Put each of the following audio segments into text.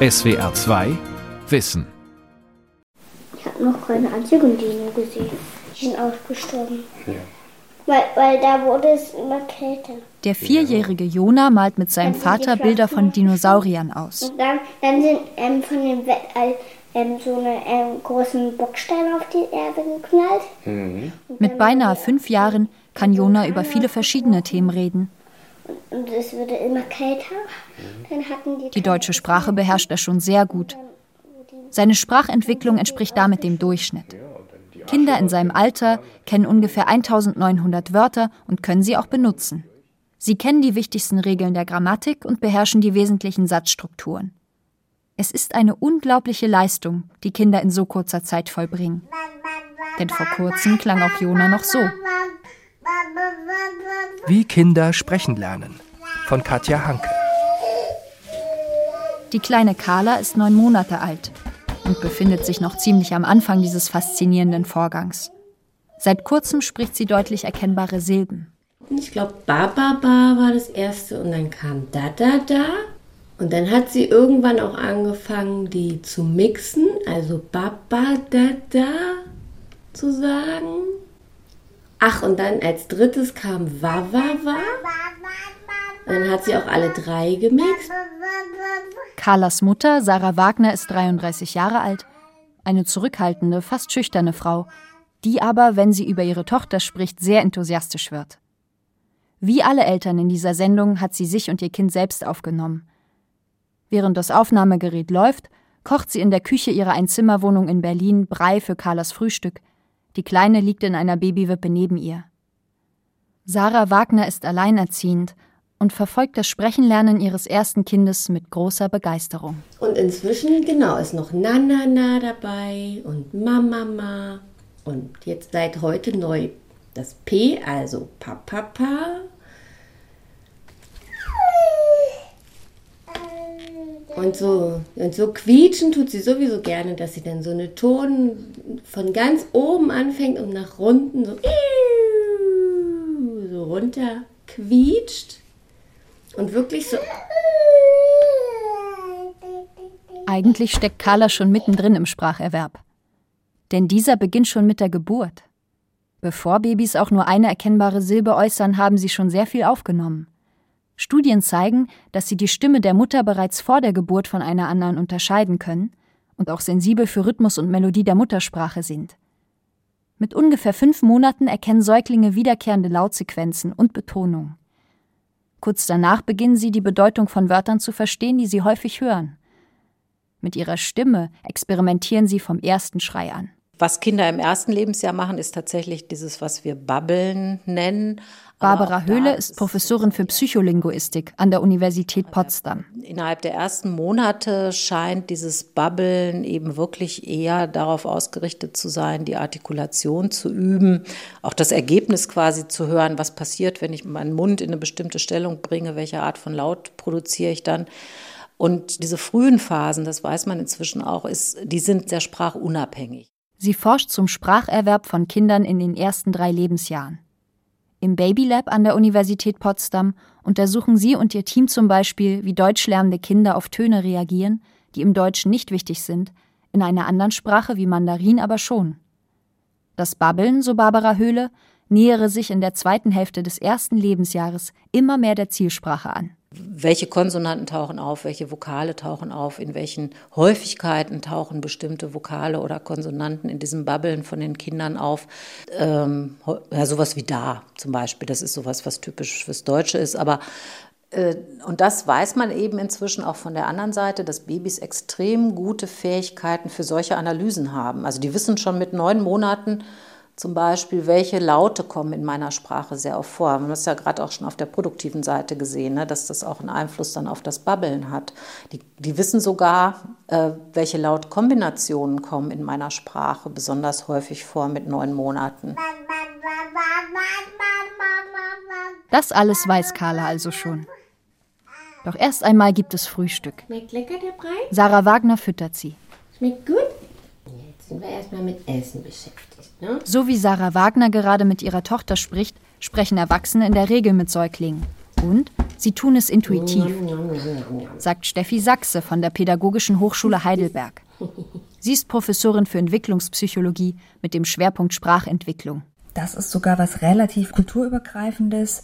SWR 2 Wissen. Ich habe noch keine einzigen Dino gesehen. Die sind ausgestorben. Ja. Weil, weil da wurde es immer kälter. Der vierjährige Jona malt mit seinem Vater Bilder von Dinosauriern aus. Und dann, dann sind ähm, von dem Wettall ähm, so eine ähm, großen Bocksteine auf die Erde geknallt. Mhm. Mit beinahe fünf Jahren kann Jona über viele verschiedene Themen reden und es wurde immer kälter. Dann hatten die, die deutsche Sprache beherrscht er schon sehr gut. Seine Sprachentwicklung entspricht damit dem Durchschnitt. Kinder in seinem Alter kennen ungefähr 1900 Wörter und können sie auch benutzen. Sie kennen die wichtigsten Regeln der Grammatik und beherrschen die wesentlichen Satzstrukturen. Es ist eine unglaubliche Leistung, die Kinder in so kurzer Zeit vollbringen. Denn vor kurzem klang auch Jona noch so. Wie Kinder sprechen lernen von Katja Hanke. Die kleine Carla ist neun Monate alt und befindet sich noch ziemlich am Anfang dieses faszinierenden Vorgangs. Seit kurzem spricht sie deutlich erkennbare Silben. Ich glaube, ba, ba, ba war das erste und dann kam da, da, da. Und dann hat sie irgendwann auch angefangen, die zu mixen, also ba, ba, da, da zu sagen. Ach, und dann als drittes kam Wawawa. Dann hat sie auch alle drei gemixt. Carlas Mutter, Sarah Wagner, ist 33 Jahre alt. Eine zurückhaltende, fast schüchterne Frau, die aber, wenn sie über ihre Tochter spricht, sehr enthusiastisch wird. Wie alle Eltern in dieser Sendung hat sie sich und ihr Kind selbst aufgenommen. Während das Aufnahmegerät läuft, kocht sie in der Küche ihrer Einzimmerwohnung in Berlin Brei für Carlas Frühstück, die Kleine liegt in einer Babywippe neben ihr. Sarah Wagner ist alleinerziehend und verfolgt das Sprechenlernen ihres ersten Kindes mit großer Begeisterung. Und inzwischen, genau, ist noch Nana Na dabei und Mama Ma. Und jetzt seit heute neu das P, also Papa Und so, und so quietschen tut sie sowieso gerne, dass sie dann so eine Ton von ganz oben anfängt und nach unten so, so runter quietscht. Und wirklich so. Eigentlich steckt Carla schon mittendrin im Spracherwerb. Denn dieser beginnt schon mit der Geburt. Bevor Babys auch nur eine erkennbare Silbe äußern, haben sie schon sehr viel aufgenommen. Studien zeigen, dass sie die Stimme der Mutter bereits vor der Geburt von einer anderen unterscheiden können und auch sensibel für Rhythmus und Melodie der Muttersprache sind. Mit ungefähr fünf Monaten erkennen Säuglinge wiederkehrende Lautsequenzen und Betonung. Kurz danach beginnen sie die Bedeutung von Wörtern zu verstehen, die sie häufig hören. Mit ihrer Stimme experimentieren sie vom ersten Schrei an. Was Kinder im ersten Lebensjahr machen, ist tatsächlich dieses, was wir Babbeln nennen. Barbara Höhle ist Professorin für Psycholinguistik an der Universität Potsdam. Innerhalb der ersten Monate scheint dieses Babbeln eben wirklich eher darauf ausgerichtet zu sein, die Artikulation zu üben, auch das Ergebnis quasi zu hören, was passiert, wenn ich meinen Mund in eine bestimmte Stellung bringe, welche Art von Laut produziere ich dann. Und diese frühen Phasen, das weiß man inzwischen auch, ist, die sind sehr sprachunabhängig. Sie forscht zum Spracherwerb von Kindern in den ersten drei Lebensjahren. Im Babylab an der Universität Potsdam untersuchen sie und ihr Team zum Beispiel, wie deutschlernende Kinder auf Töne reagieren, die im Deutschen nicht wichtig sind, in einer anderen Sprache wie Mandarin aber schon. Das Babbeln, so Barbara Höhle, nähere sich in der zweiten Hälfte des ersten Lebensjahres immer mehr der Zielsprache an welche Konsonanten tauchen auf, welche Vokale tauchen auf, in welchen Häufigkeiten tauchen bestimmte Vokale oder Konsonanten in diesem Babbeln von den Kindern auf. Ähm, ja, sowas wie da zum Beispiel, das ist sowas, was typisch fürs Deutsche ist, aber äh, und das weiß man eben inzwischen auch von der anderen Seite, dass Babys extrem gute Fähigkeiten für solche Analysen haben. Also die wissen schon mit neun Monaten, zum Beispiel, welche Laute kommen in meiner Sprache sehr oft vor. Wir haben das ja gerade auch schon auf der produktiven Seite gesehen, ne, dass das auch einen Einfluss dann auf das Babbeln hat. Die, die wissen sogar, äh, welche Lautkombinationen kommen in meiner Sprache besonders häufig vor mit neun Monaten. Das alles weiß Carla also schon. Doch erst einmal gibt es Frühstück. Schmeckt lecker der Brei? Sarah Wagner füttert sie. Schmeckt gut? Sind wir erstmal mit Essen beschäftigt. Ne? So wie Sarah Wagner gerade mit ihrer Tochter spricht, sprechen Erwachsene in der Regel mit Säuglingen. Und sie tun es intuitiv, sagt Steffi Sachse von der Pädagogischen Hochschule Heidelberg. Sie ist Professorin für Entwicklungspsychologie mit dem Schwerpunkt Sprachentwicklung. Das ist sogar was relativ kulturübergreifendes.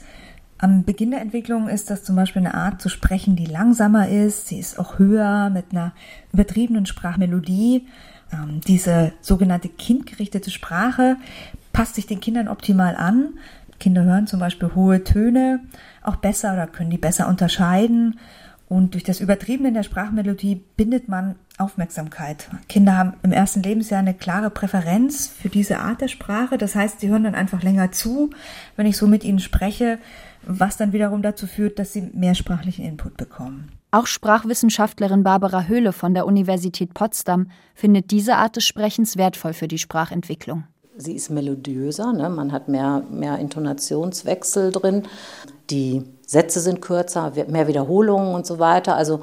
Am Beginn der Entwicklung ist das zum Beispiel eine Art zu sprechen, die langsamer ist. Sie ist auch höher mit einer übertriebenen Sprachmelodie. Ähm, diese sogenannte kindgerichtete Sprache passt sich den Kindern optimal an. Kinder hören zum Beispiel hohe Töne auch besser oder können die besser unterscheiden. Und durch das Übertriebene in der Sprachmelodie bindet man Aufmerksamkeit. Kinder haben im ersten Lebensjahr eine klare Präferenz für diese Art der Sprache. Das heißt, sie hören dann einfach länger zu, wenn ich so mit ihnen spreche, was dann wiederum dazu führt, dass sie mehr sprachlichen Input bekommen. Auch Sprachwissenschaftlerin Barbara Höhle von der Universität Potsdam findet diese Art des Sprechens wertvoll für die Sprachentwicklung. Sie ist melodiöser, ne? man hat mehr, mehr Intonationswechsel drin. Die Sätze sind kürzer, mehr Wiederholungen und so weiter. Also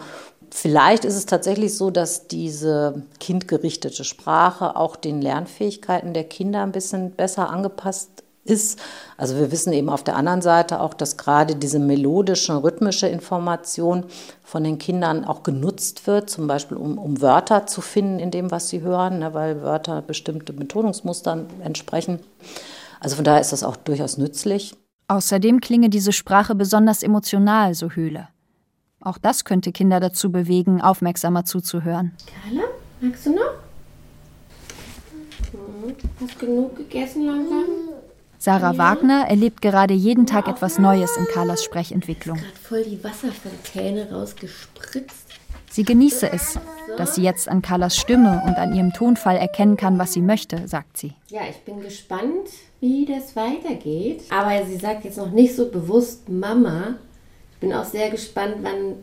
vielleicht ist es tatsächlich so, dass diese kindgerichtete Sprache auch den Lernfähigkeiten der Kinder ein bisschen besser angepasst ist. Also wir wissen eben auf der anderen Seite auch, dass gerade diese melodische, rhythmische Information von den Kindern auch genutzt wird, zum Beispiel um, um Wörter zu finden in dem, was sie hören, ne, weil Wörter bestimmte Betonungsmustern entsprechen. Also von daher ist das auch durchaus nützlich. Außerdem klinge diese Sprache besonders emotional, so Höhle. Auch das könnte Kinder dazu bewegen, aufmerksamer zuzuhören. Carla, magst du noch? Hm, hast genug gegessen langsam? Sarah ja. Wagner erlebt gerade jeden Tag etwas Neues in Carlas Sprechentwicklung. Gerade voll die Wasserfontäne rausgespritzt. Sie genieße es, dass sie jetzt an Carlas Stimme und an ihrem Tonfall erkennen kann, was sie möchte, sagt sie. Ja, ich bin gespannt, wie das weitergeht. Aber sie sagt jetzt noch nicht so bewusst Mama. Ich bin auch sehr gespannt, wann,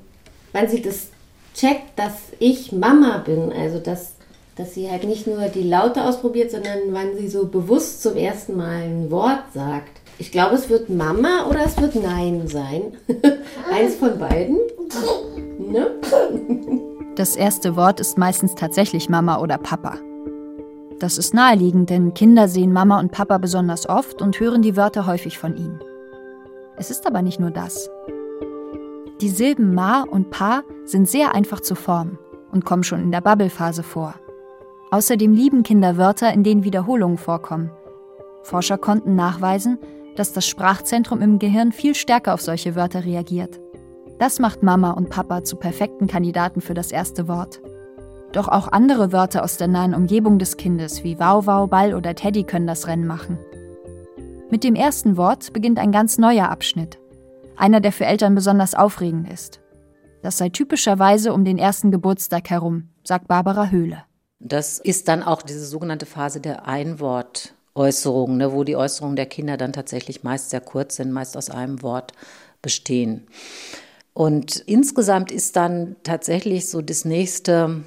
wann sie das checkt, dass ich Mama bin. Also, dass, dass sie halt nicht nur die Laute ausprobiert, sondern wann sie so bewusst zum ersten Mal ein Wort sagt. Ich glaube, es wird Mama oder es wird Nein sein. Eins von beiden. Ne? Das erste Wort ist meistens tatsächlich Mama oder Papa. Das ist naheliegend, denn Kinder sehen Mama und Papa besonders oft und hören die Wörter häufig von ihnen. Es ist aber nicht nur das. Die Silben Ma und Pa sind sehr einfach zu formen und kommen schon in der Babbelphase vor. Außerdem lieben Kinder Wörter, in denen Wiederholungen vorkommen. Forscher konnten nachweisen, dass das Sprachzentrum im Gehirn viel stärker auf solche Wörter reagiert. Das macht Mama und Papa zu perfekten Kandidaten für das erste Wort. Doch auch andere Wörter aus der nahen Umgebung des Kindes wie Wow, Ball oder Teddy können das Rennen machen. Mit dem ersten Wort beginnt ein ganz neuer Abschnitt. Einer, der für Eltern besonders aufregend ist. Das sei typischerweise um den ersten Geburtstag herum, sagt Barbara Höhle. Das ist dann auch diese sogenannte Phase der Einwortäußerung, ne, wo die Äußerungen der Kinder dann tatsächlich meist sehr kurz sind, meist aus einem Wort bestehen. Und insgesamt ist dann tatsächlich so das nächste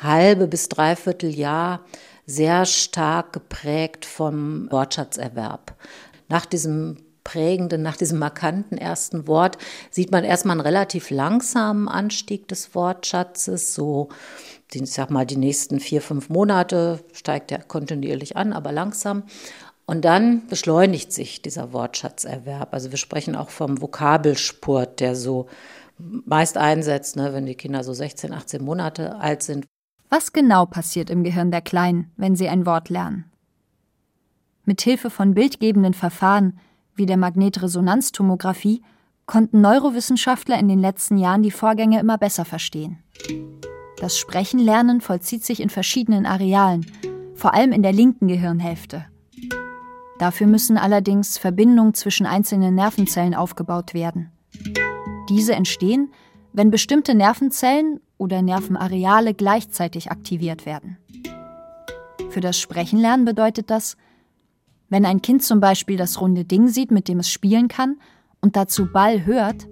halbe bis dreiviertel Jahr sehr stark geprägt vom Wortschatzerwerb. Nach diesem prägenden, nach diesem markanten ersten Wort sieht man erstmal einen relativ langsamen Anstieg des Wortschatzes, so ich sag mal, die nächsten vier, fünf Monate steigt er kontinuierlich an, aber langsam. Und dann beschleunigt sich dieser Wortschatzerwerb. Also wir sprechen auch vom Vokabelspurt, der so meist einsetzt, ne, wenn die Kinder so 16, 18 Monate alt sind. Was genau passiert im Gehirn der Kleinen, wenn sie ein Wort lernen? Mit Hilfe von bildgebenden Verfahren wie der Magnetresonanztomographie konnten Neurowissenschaftler in den letzten Jahren die Vorgänge immer besser verstehen. Das Sprechenlernen vollzieht sich in verschiedenen Arealen, vor allem in der linken Gehirnhälfte. Dafür müssen allerdings Verbindungen zwischen einzelnen Nervenzellen aufgebaut werden. Diese entstehen, wenn bestimmte Nervenzellen oder Nervenareale gleichzeitig aktiviert werden. Für das Sprechenlernen bedeutet das, wenn ein Kind zum Beispiel das runde Ding sieht, mit dem es spielen kann, und dazu Ball hört,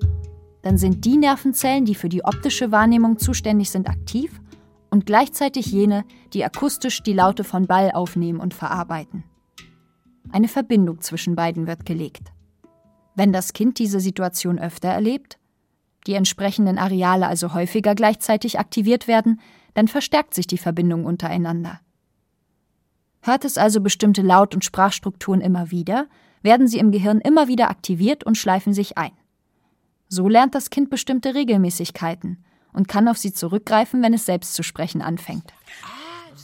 dann sind die Nervenzellen, die für die optische Wahrnehmung zuständig sind, aktiv und gleichzeitig jene, die akustisch die Laute von Ball aufnehmen und verarbeiten. Eine Verbindung zwischen beiden wird gelegt. Wenn das Kind diese Situation öfter erlebt, die entsprechenden Areale also häufiger gleichzeitig aktiviert werden, dann verstärkt sich die Verbindung untereinander. Hört es also bestimmte Laut- und Sprachstrukturen immer wieder, werden sie im Gehirn immer wieder aktiviert und schleifen sich ein. So lernt das Kind bestimmte Regelmäßigkeiten und kann auf sie zurückgreifen, wenn es selbst zu sprechen anfängt.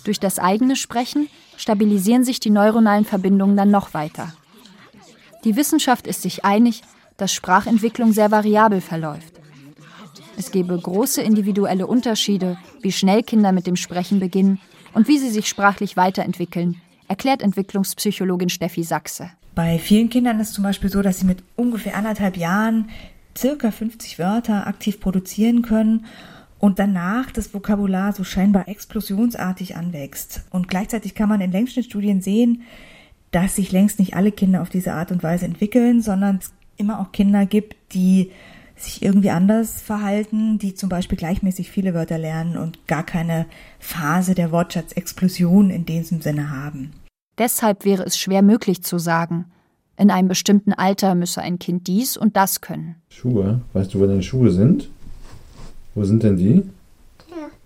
Durch das eigene Sprechen stabilisieren sich die neuronalen Verbindungen dann noch weiter. Die Wissenschaft ist sich einig, dass Sprachentwicklung sehr variabel verläuft. Es gebe große individuelle Unterschiede, wie schnell Kinder mit dem Sprechen beginnen und wie sie sich sprachlich weiterentwickeln, erklärt Entwicklungspsychologin Steffi Sachse. Bei vielen Kindern ist es zum Beispiel so, dass sie mit ungefähr anderthalb Jahren circa 50 Wörter aktiv produzieren können und danach das Vokabular so scheinbar explosionsartig anwächst. Und gleichzeitig kann man in Längsschnittstudien sehen, dass sich längst nicht alle Kinder auf diese Art und Weise entwickeln, sondern es immer auch Kinder gibt, die sich irgendwie anders verhalten, die zum Beispiel gleichmäßig viele Wörter lernen und gar keine Phase der Wortschatzexplosion in diesem Sinne haben. Deshalb wäre es schwer möglich zu sagen, in einem bestimmten Alter müsse ein Kind dies und das können. Schuhe? Weißt du, wo deine Schuhe sind? Wo sind denn die?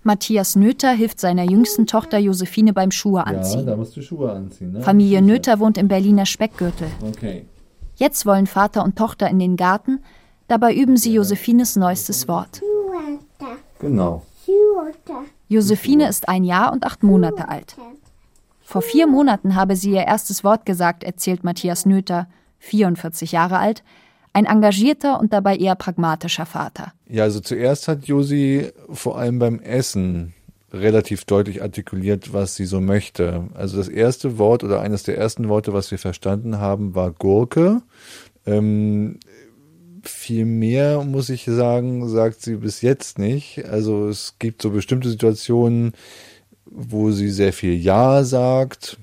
Matthias Nöther hilft seiner jüngsten Tochter Josephine beim Schuhe anziehen. Ja, da musst du Schuhe anziehen. Ne? Familie Nöther wohnt im Berliner Speckgürtel. Okay. Jetzt wollen Vater und Tochter in den Garten, dabei üben sie Josephines neuestes Wort. Genau. Josephine ist ein Jahr und acht Monate alt. Vor vier Monaten habe sie ihr erstes Wort gesagt, erzählt Matthias Nöther, 44 Jahre alt, ein engagierter und dabei eher pragmatischer Vater. Ja, also zuerst hat Josi vor allem beim Essen relativ deutlich artikuliert, was sie so möchte. Also das erste Wort oder eines der ersten Worte, was wir verstanden haben, war Gurke. Ähm, viel mehr, muss ich sagen, sagt sie bis jetzt nicht. Also es gibt so bestimmte Situationen, wo sie sehr viel Ja sagt.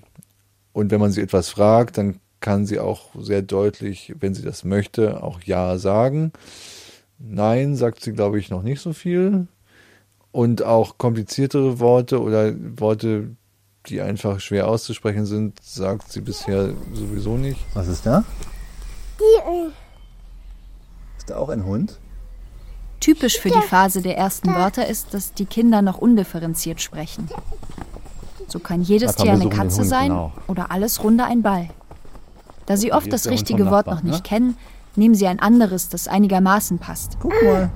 Und wenn man sie etwas fragt, dann kann sie auch sehr deutlich, wenn sie das möchte, auch Ja sagen. Nein, sagt sie, glaube ich, noch nicht so viel. Und auch kompliziertere Worte oder Worte, die einfach schwer auszusprechen sind, sagt sie bisher sowieso nicht. Was ist da? Ist da auch ein Hund? Typisch für die Phase der ersten Wörter ist, dass die Kinder noch undifferenziert sprechen. So kann jedes Tier eine Katze Hund, sein genau. oder alles runde ein Ball. Da sie oft das richtige Wort noch nicht ne? kennen, nehmen sie ein anderes, das einigermaßen passt. Guck mal.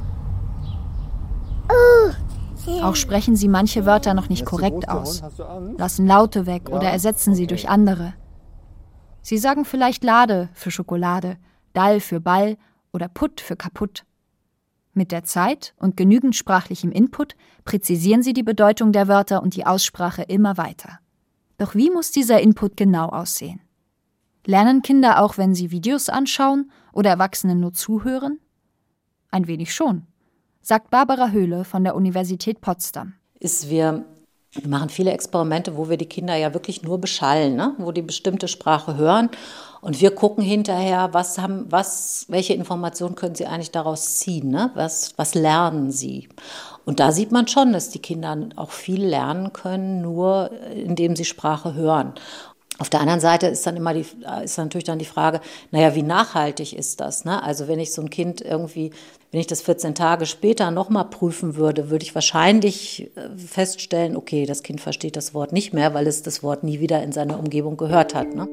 Auch sprechen sie manche Wörter noch nicht korrekt aus, lassen Laute weg oder ersetzen sie durch andere. Sie sagen vielleicht Lade für Schokolade, Dall für Ball oder Putt für kaputt. Mit der Zeit und genügend sprachlichem Input präzisieren sie die Bedeutung der Wörter und die Aussprache immer weiter. Doch wie muss dieser Input genau aussehen? Lernen Kinder auch, wenn sie Videos anschauen oder Erwachsene nur zuhören? Ein wenig schon, sagt Barbara Höhle von der Universität Potsdam. Ist wir wir machen viele Experimente, wo wir die Kinder ja wirklich nur beschallen, ne? wo die bestimmte Sprache hören. Und wir gucken hinterher, was haben, was, welche Informationen können sie eigentlich daraus ziehen, ne? was, was lernen sie. Und da sieht man schon, dass die Kinder auch viel lernen können, nur indem sie Sprache hören. Auf der anderen Seite ist dann immer die, ist natürlich dann die Frage, naja, wie nachhaltig ist das? Ne? Also wenn ich so ein Kind irgendwie, wenn ich das 14 Tage später nochmal prüfen würde, würde ich wahrscheinlich äh, feststellen, okay, das Kind versteht das Wort nicht mehr, weil es das Wort nie wieder in seiner Umgebung gehört hat. Ne?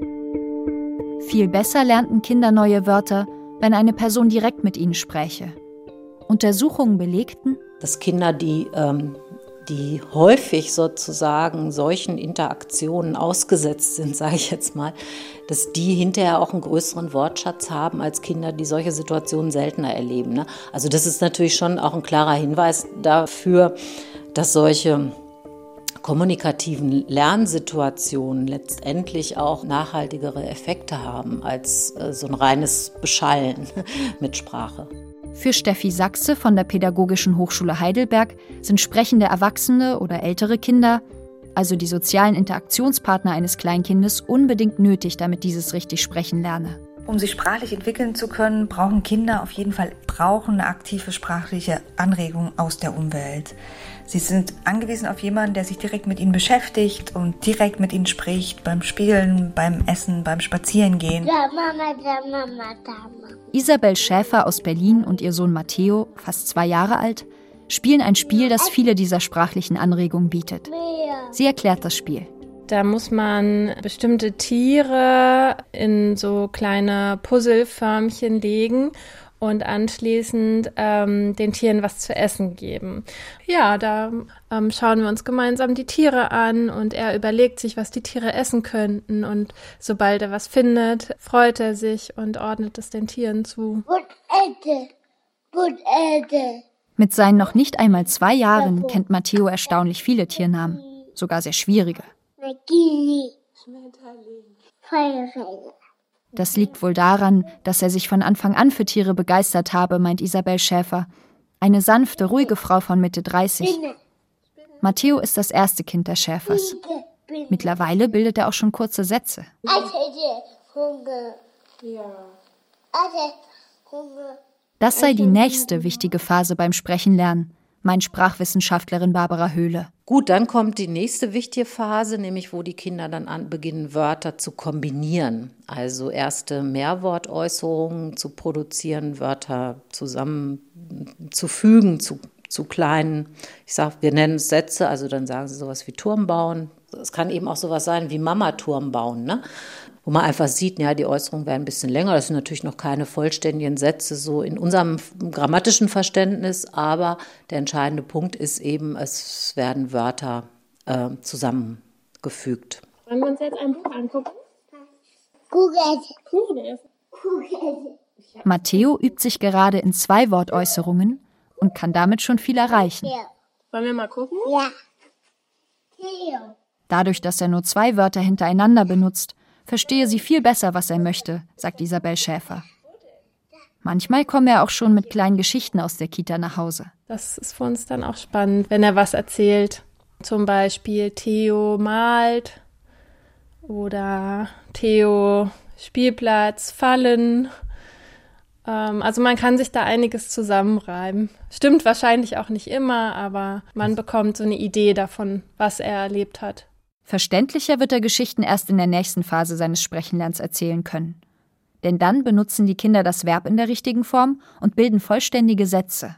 Viel besser lernten Kinder neue Wörter, wenn eine Person direkt mit ihnen spräche. Untersuchungen belegten, dass Kinder, die ähm, die häufig sozusagen solchen Interaktionen ausgesetzt sind, sage ich jetzt mal, dass die hinterher auch einen größeren Wortschatz haben als Kinder, die solche Situationen seltener erleben. Ne? Also das ist natürlich schon auch ein klarer Hinweis dafür, dass solche kommunikativen Lernsituationen letztendlich auch nachhaltigere Effekte haben als äh, so ein reines Beschallen mit Sprache. Für Steffi Sachse von der Pädagogischen Hochschule Heidelberg sind sprechende Erwachsene oder ältere Kinder, also die sozialen Interaktionspartner eines Kleinkindes, unbedingt nötig, damit dieses richtig sprechen lerne. Um sich sprachlich entwickeln zu können, brauchen Kinder auf jeden Fall brauchen eine aktive sprachliche Anregung aus der Umwelt. Sie sind angewiesen auf jemanden, der sich direkt mit ihnen beschäftigt und direkt mit ihnen spricht, beim Spielen, beim Essen, beim Spazierengehen. Da, Mama, da, Mama, da, Mama. Isabel Schäfer aus Berlin und ihr Sohn Matteo, fast zwei Jahre alt, spielen ein Spiel, das viele dieser sprachlichen Anregungen bietet. Sie erklärt das Spiel. Da muss man bestimmte Tiere in so kleine Puzzleförmchen legen und anschließend ähm, den Tieren was zu essen geben. Ja, da ähm, schauen wir uns gemeinsam die Tiere an und er überlegt sich, was die Tiere essen könnten und sobald er was findet, freut er sich und ordnet es den Tieren zu. Mit seinen noch nicht einmal zwei Jahren kennt Matteo erstaunlich viele Tiernamen, sogar sehr schwierige. Das liegt wohl daran, dass er sich von Anfang an für Tiere begeistert habe, meint Isabel Schäfer. Eine sanfte, ruhige Frau von Mitte 30. Matteo ist das erste Kind der Schäfers. Mittlerweile bildet er auch schon kurze Sätze. Das sei die nächste wichtige Phase beim Sprechenlernen, meint Sprachwissenschaftlerin Barbara Höhle. Gut, dann kommt die nächste wichtige Phase, nämlich wo die Kinder dann an beginnen, Wörter zu kombinieren. Also erste Mehrwortäußerungen zu produzieren, Wörter zusammenzufügen zu, zu kleinen, ich sage, wir nennen es Sätze, also dann sagen sie sowas wie Turm bauen. Es kann eben auch sowas sein wie Mama Turm bauen. Ne? Wo man einfach sieht, ja, die Äußerungen werden ein bisschen länger. Das sind natürlich noch keine vollständigen Sätze so in unserem grammatischen Verständnis, aber der entscheidende Punkt ist eben, es werden Wörter äh, zusammengefügt. Wollen wir uns jetzt ein Buch angucken? Kuchen. Kuchen essen. Matteo übt sich gerade in zwei Wortäußerungen und kann damit schon viel erreichen. Wollen wir mal gucken? Ja. Dadurch, dass er nur zwei Wörter hintereinander benutzt, verstehe sie viel besser, was er möchte, sagt Isabel Schäfer. Manchmal komme er auch schon mit kleinen Geschichten aus der Kita nach Hause. Das ist für uns dann auch spannend, wenn er was erzählt. Zum Beispiel Theo malt oder Theo Spielplatz, Fallen. Ähm, also man kann sich da einiges zusammenreiben. Stimmt wahrscheinlich auch nicht immer, aber man bekommt so eine Idee davon, was er erlebt hat. Verständlicher wird er Geschichten erst in der nächsten Phase seines Sprechenlernens erzählen können. Denn dann benutzen die Kinder das Verb in der richtigen Form und bilden vollständige Sätze.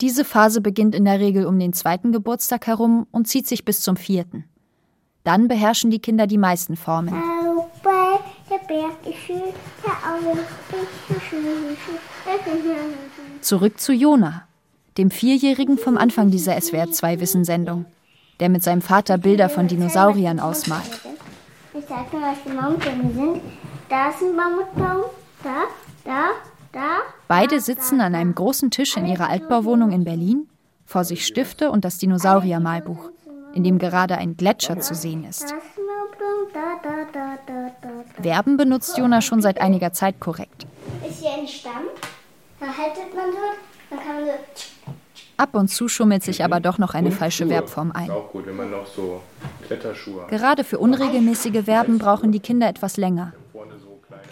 Diese Phase beginnt in der Regel um den zweiten Geburtstag herum und zieht sich bis zum vierten. Dann beherrschen die Kinder die meisten Formen. Zurück zu Jona, dem Vierjährigen vom Anfang dieser SWR2-Wissensendung der mit seinem Vater Bilder von Dinosauriern ausmalt. Ich sag dir, was die Mammuttürme sind. Da ist ein Mammutbaum, da, da, da. Beide sitzen an einem großen Tisch in ihrer Altbauwohnung in Berlin, vor sich Stifte und das Dinosaurier-Malbuch, in dem gerade ein Gletscher zu sehen ist. Verben benutzt Jona schon seit einiger Zeit korrekt. Ist hier ein Stamm, da haltet man so, dann kann man so Ab und zu schummelt sich aber doch noch eine falsche. Verbform ein. So. Gerade für unregelmäßige Verben brauchen die Kinder etwas länger.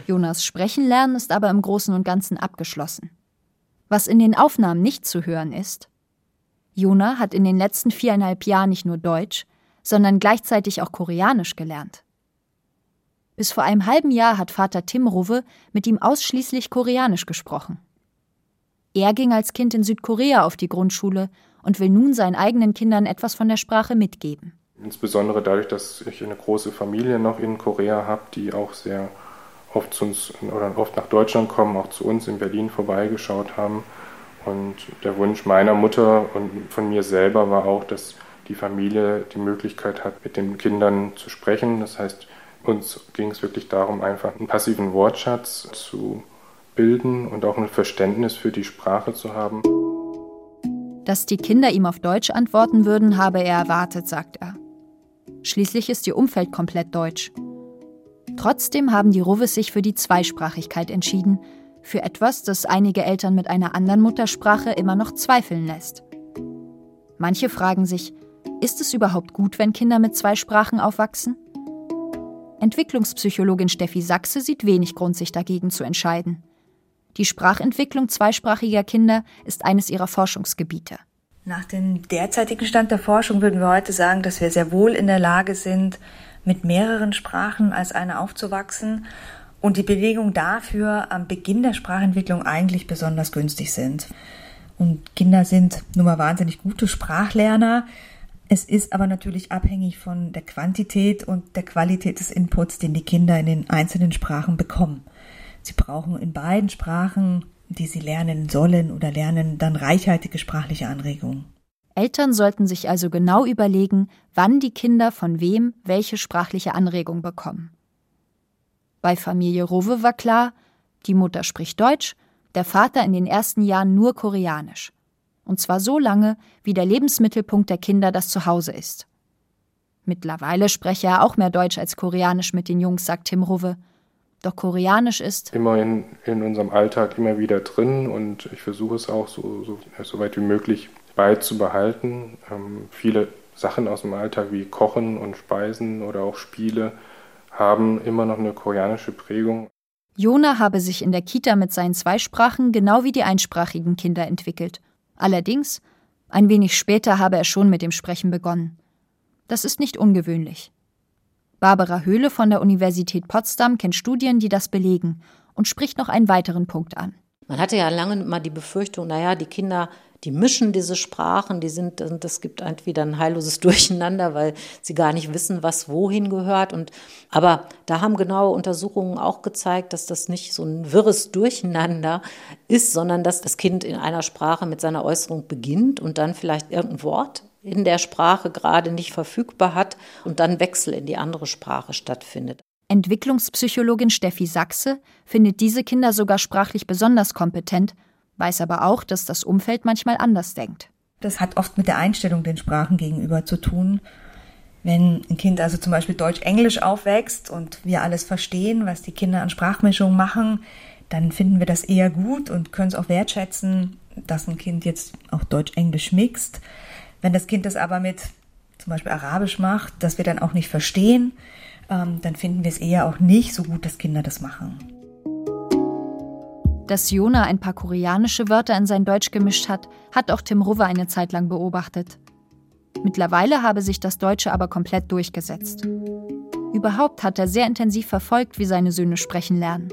Jonas Sprechenlernen ist aber im Großen und Ganzen abgeschlossen. Was in den Aufnahmen nicht zu hören ist, Jona hat in den letzten viereinhalb Jahren nicht nur Deutsch, sondern gleichzeitig auch Koreanisch gelernt. Bis vor einem halben Jahr hat Vater Tim Ruwe mit ihm ausschließlich Koreanisch gesprochen. Er ging als Kind in Südkorea auf die Grundschule und will nun seinen eigenen Kindern etwas von der Sprache mitgeben. Insbesondere dadurch, dass ich eine große Familie noch in Korea habe, die auch sehr oft zu uns oder oft nach Deutschland kommen, auch zu uns in Berlin vorbeigeschaut haben. Und der Wunsch meiner Mutter und von mir selber war auch, dass die Familie die Möglichkeit hat, mit den Kindern zu sprechen. Das heißt, uns ging es wirklich darum, einfach einen passiven Wortschatz zu bilden und auch ein Verständnis für die Sprache zu haben. Dass die Kinder ihm auf Deutsch antworten würden, habe er erwartet, sagt er. Schließlich ist ihr Umfeld komplett deutsch. Trotzdem haben die Ruves sich für die Zweisprachigkeit entschieden, für etwas, das einige Eltern mit einer anderen Muttersprache immer noch zweifeln lässt. Manche fragen sich, ist es überhaupt gut, wenn Kinder mit zwei Sprachen aufwachsen? Entwicklungspsychologin Steffi Sachse sieht wenig Grund, sich dagegen zu entscheiden. Die Sprachentwicklung zweisprachiger Kinder ist eines ihrer Forschungsgebiete. Nach dem derzeitigen Stand der Forschung würden wir heute sagen, dass wir sehr wohl in der Lage sind, mit mehreren Sprachen als eine aufzuwachsen und die Bedingungen dafür am Beginn der Sprachentwicklung eigentlich besonders günstig sind. Und Kinder sind nun mal wahnsinnig gute Sprachlerner. Es ist aber natürlich abhängig von der Quantität und der Qualität des Inputs, den die Kinder in den einzelnen Sprachen bekommen. Sie brauchen in beiden Sprachen die sie lernen sollen oder lernen dann reichhaltige sprachliche Anregungen. Eltern sollten sich also genau überlegen, wann die Kinder von wem welche sprachliche Anregung bekommen. Bei Familie Rowe war klar, die Mutter spricht Deutsch, der Vater in den ersten Jahren nur Koreanisch. Und zwar so lange, wie der Lebensmittelpunkt der Kinder das Zuhause ist. Mittlerweile spreche er auch mehr Deutsch als Koreanisch mit den Jungs, sagt Tim Rowe. Doch Koreanisch ist immer in, in unserem Alltag immer wieder drin und ich versuche es auch so, so, so weit wie möglich beizubehalten. Ähm, viele Sachen aus dem Alltag wie Kochen und Speisen oder auch Spiele haben immer noch eine koreanische Prägung. Jona habe sich in der Kita mit seinen Zweisprachen genau wie die einsprachigen Kinder entwickelt. Allerdings, ein wenig später habe er schon mit dem Sprechen begonnen. Das ist nicht ungewöhnlich. Barbara Höhle von der Universität Potsdam kennt Studien, die das belegen und spricht noch einen weiteren Punkt an. Man hatte ja lange mal die Befürchtung, naja, die Kinder, die mischen diese Sprachen, die sind, das gibt entweder ein heilloses Durcheinander, weil sie gar nicht wissen, was wohin gehört. Und, aber da haben genaue Untersuchungen auch gezeigt, dass das nicht so ein wirres Durcheinander ist, sondern dass das Kind in einer Sprache mit seiner Äußerung beginnt und dann vielleicht irgendein Wort in der Sprache gerade nicht verfügbar hat und dann Wechsel in die andere Sprache stattfindet. Entwicklungspsychologin Steffi Sachse findet diese Kinder sogar sprachlich besonders kompetent, weiß aber auch, dass das Umfeld manchmal anders denkt. Das hat oft mit der Einstellung den Sprachen gegenüber zu tun. Wenn ein Kind also zum Beispiel Deutsch-Englisch aufwächst und wir alles verstehen, was die Kinder an Sprachmischung machen, dann finden wir das eher gut und können es auch wertschätzen, dass ein Kind jetzt auch Deutsch-Englisch mixt. Wenn das Kind das aber mit zum Beispiel Arabisch macht, das wir dann auch nicht verstehen, ähm, dann finden wir es eher auch nicht so gut, dass Kinder das machen. Dass Jona ein paar koreanische Wörter in sein Deutsch gemischt hat, hat auch Tim Ruwe eine Zeit lang beobachtet. Mittlerweile habe sich das Deutsche aber komplett durchgesetzt. Überhaupt hat er sehr intensiv verfolgt, wie seine Söhne sprechen lernen.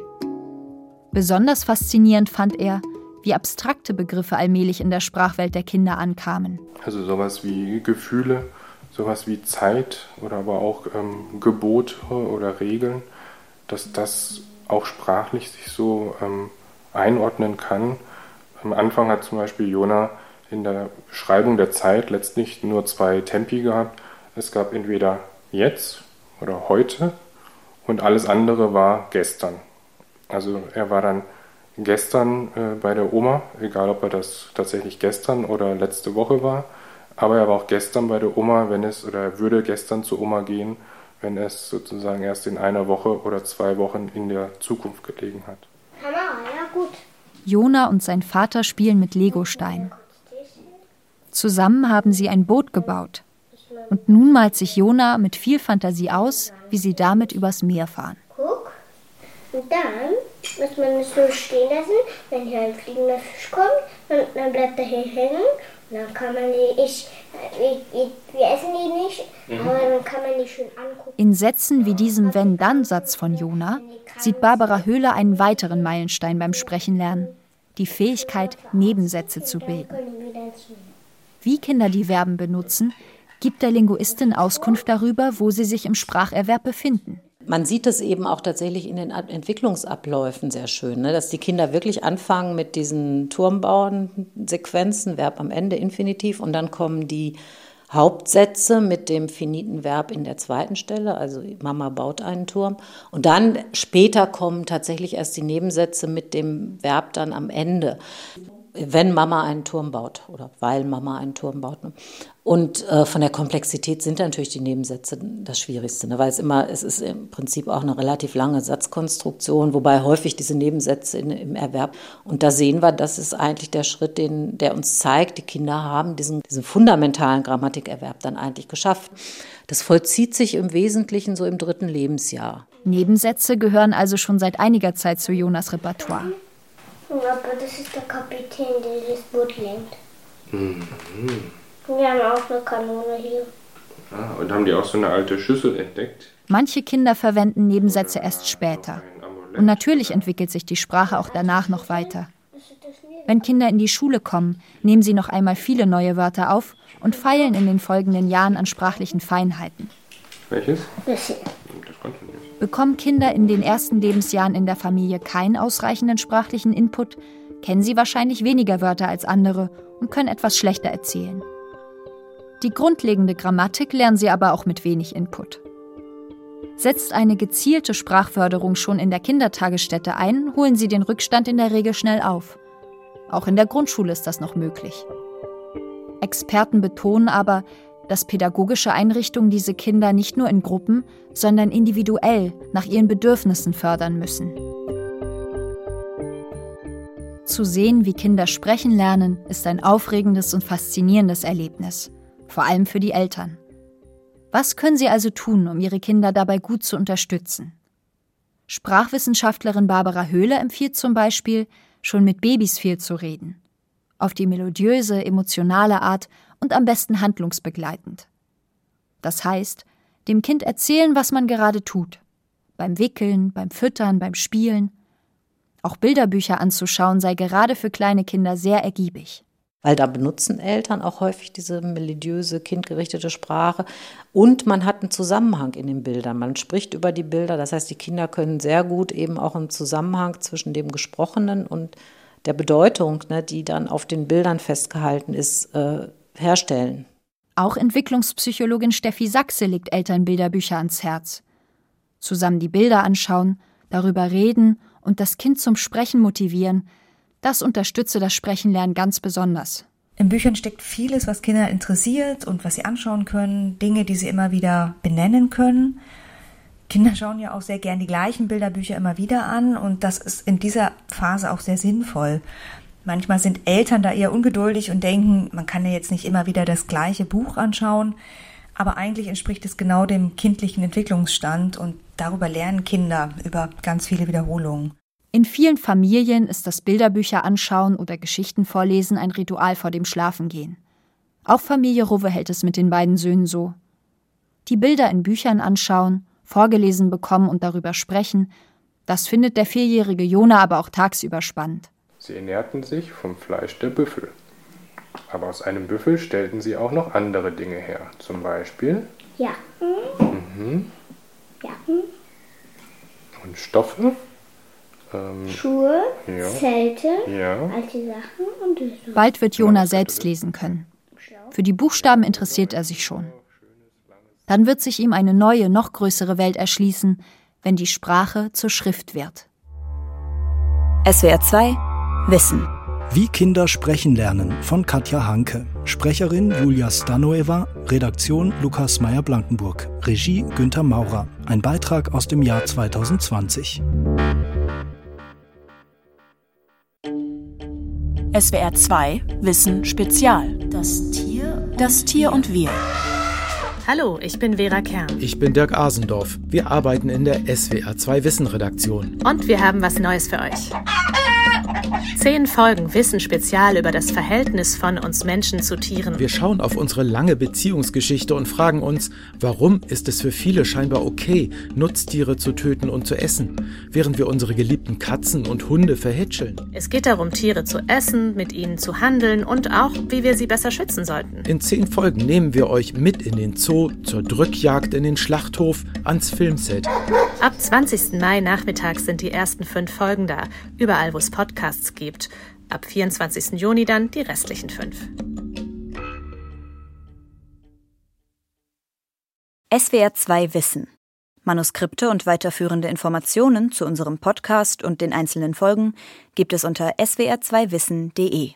Besonders faszinierend fand er, wie abstrakte Begriffe allmählich in der Sprachwelt der Kinder ankamen. Also sowas wie Gefühle, sowas wie Zeit oder aber auch ähm, Gebote oder Regeln, dass das auch sprachlich sich so ähm, einordnen kann. Am Anfang hat zum Beispiel Jona in der Beschreibung der Zeit letztlich nur zwei Tempi gehabt. Es gab entweder jetzt oder heute und alles andere war gestern. Also er war dann gestern äh, bei der Oma, egal ob er das tatsächlich gestern oder letzte Woche war, aber er war auch gestern bei der Oma, wenn es, oder er würde gestern zur Oma gehen, wenn es sozusagen erst in einer Woche oder zwei Wochen in der Zukunft gelegen hat. Mama, ja gut. Jona und sein Vater spielen mit Legosteinen. Zusammen haben sie ein Boot gebaut. Und nun malt sich Jona mit viel Fantasie aus, wie sie damit übers Meer fahren. Und dann muss man es so stehen lassen. Wenn hier ein fliegender Fisch kommt, dann, dann bleibt er hier hängen dann kann man die, ich, wir, wir essen die nicht, mhm. aber dann kann man die schön angucken. In Sätzen wie diesem Wenn-Dann-Satz von Jona sieht Barbara Höhler einen weiteren Meilenstein beim Sprechenlernen. Die Fähigkeit, Nebensätze zu bilden. Wie Kinder die Verben benutzen, gibt der Linguistin Auskunft darüber, wo sie sich im Spracherwerb befinden. Man sieht es eben auch tatsächlich in den Entwicklungsabläufen sehr schön, ne? dass die Kinder wirklich anfangen mit diesen Turmbauen-Sequenzen, Verb am Ende, Infinitiv, und dann kommen die Hauptsätze mit dem finiten Verb in der zweiten Stelle, also Mama baut einen Turm. Und dann später kommen tatsächlich erst die Nebensätze mit dem Verb dann am Ende wenn Mama einen Turm baut oder weil Mama einen Turm baut. Ne? Und äh, von der Komplexität sind natürlich die Nebensätze das Schwierigste, ne? weil es immer, es ist im Prinzip auch eine relativ lange Satzkonstruktion, wobei häufig diese Nebensätze in, im Erwerb. Und da sehen wir, das ist eigentlich der Schritt, den, der uns zeigt, die Kinder haben diesen, diesen fundamentalen Grammatikerwerb dann eigentlich geschafft. Das vollzieht sich im Wesentlichen so im dritten Lebensjahr. Nebensätze gehören also schon seit einiger Zeit zu Jonas Repertoire. Aber das ist der Kapitän, der das Boot lenkt. Mhm. Wir haben auch eine Kanone hier. Ah, und haben die auch so eine alte Schüssel entdeckt? Manche Kinder verwenden Nebensätze erst später. Und natürlich entwickelt sich die Sprache auch danach noch weiter. Wenn Kinder in die Schule kommen, nehmen sie noch einmal viele neue Wörter auf und feilen in den folgenden Jahren an sprachlichen Feinheiten. Welches? Das hier. Bekommen Kinder in den ersten Lebensjahren in der Familie keinen ausreichenden sprachlichen Input, kennen sie wahrscheinlich weniger Wörter als andere und können etwas schlechter erzählen. Die grundlegende Grammatik lernen sie aber auch mit wenig Input. Setzt eine gezielte Sprachförderung schon in der Kindertagesstätte ein, holen sie den Rückstand in der Regel schnell auf. Auch in der Grundschule ist das noch möglich. Experten betonen aber, dass pädagogische Einrichtungen diese Kinder nicht nur in Gruppen, sondern individuell nach ihren Bedürfnissen fördern müssen. Zu sehen, wie Kinder sprechen lernen, ist ein aufregendes und faszinierendes Erlebnis, vor allem für die Eltern. Was können sie also tun, um ihre Kinder dabei gut zu unterstützen? Sprachwissenschaftlerin Barbara Höhle empfiehlt zum Beispiel, schon mit Babys viel zu reden. Auf die melodiöse, emotionale Art und am besten handlungsbegleitend. Das heißt, dem Kind erzählen, was man gerade tut. Beim Wickeln, beim Füttern, beim Spielen. Auch Bilderbücher anzuschauen sei gerade für kleine Kinder sehr ergiebig. Weil da benutzen Eltern auch häufig diese melodiöse, kindgerichtete Sprache. Und man hat einen Zusammenhang in den Bildern. Man spricht über die Bilder. Das heißt, die Kinder können sehr gut eben auch einen Zusammenhang zwischen dem Gesprochenen und der Bedeutung, ne, die dann auf den Bildern festgehalten ist, äh, herstellen. Auch Entwicklungspsychologin Steffi Sachse legt Eltern Bilderbücher ans Herz. Zusammen die Bilder anschauen, darüber reden und das Kind zum Sprechen motivieren, das unterstütze das Sprechenlernen ganz besonders. In Büchern steckt vieles, was Kinder interessiert und was sie anschauen können, Dinge, die sie immer wieder benennen können. Kinder schauen ja auch sehr gern die gleichen Bilderbücher immer wieder an und das ist in dieser Phase auch sehr sinnvoll. Manchmal sind Eltern da eher ungeduldig und denken, man kann ja jetzt nicht immer wieder das gleiche Buch anschauen. Aber eigentlich entspricht es genau dem kindlichen Entwicklungsstand und darüber lernen Kinder über ganz viele Wiederholungen. In vielen Familien ist das Bilderbücher anschauen oder Geschichten vorlesen ein Ritual vor dem Schlafengehen. Auch Familie Ruwe hält es mit den beiden Söhnen so. Die Bilder in Büchern anschauen, vorgelesen bekommen und darüber sprechen, das findet der vierjährige Jona aber auch tagsüber spannend. Sie ernährten sich vom Fleisch der Büffel. Aber aus einem Büffel stellten sie auch noch andere Dinge her. Zum Beispiel Jacken. Mhm. Jacken. Und Stoffe. Ähm, Schuhe. Ja. Zelte. Ja. Alte Sachen und so. Bald wird Jona selbst lesen können. Für die Buchstaben interessiert er sich schon. Dann wird sich ihm eine neue, noch größere Welt erschließen, wenn die Sprache zur Schrift wird. SWR 2 Wissen. Wie Kinder sprechen lernen von Katja Hanke. Sprecherin Julia Stanoeva, Redaktion Lukas Meyer-Blankenburg, Regie Günther Maurer. Ein Beitrag aus dem Jahr 2020. SWR 2 Wissen Spezial. Das Tier. Das Tier und wir. Hallo, ich bin Vera Kern. Ich bin Dirk Asendorf. Wir arbeiten in der SWR 2 Wissen Redaktion. Und wir haben was Neues für euch. Zehn Folgen Wissen Spezial über das Verhältnis von uns Menschen zu Tieren. Wir schauen auf unsere lange Beziehungsgeschichte und fragen uns, warum ist es für viele scheinbar okay, Nutztiere zu töten und zu essen, während wir unsere geliebten Katzen und Hunde verhätscheln. Es geht darum, Tiere zu essen, mit ihnen zu handeln und auch, wie wir sie besser schützen sollten. In zehn Folgen nehmen wir euch mit in den Zoo, zur Drückjagd in den Schlachthof, ans Filmset. Ab 20. Mai nachmittags sind die ersten fünf Folgen da, überall wo es Podcasts gibt. Ab 24. Juni dann die restlichen fünf. SWR 2 Wissen. Manuskripte und weiterführende Informationen zu unserem Podcast und den einzelnen Folgen gibt es unter swr2wissen.de.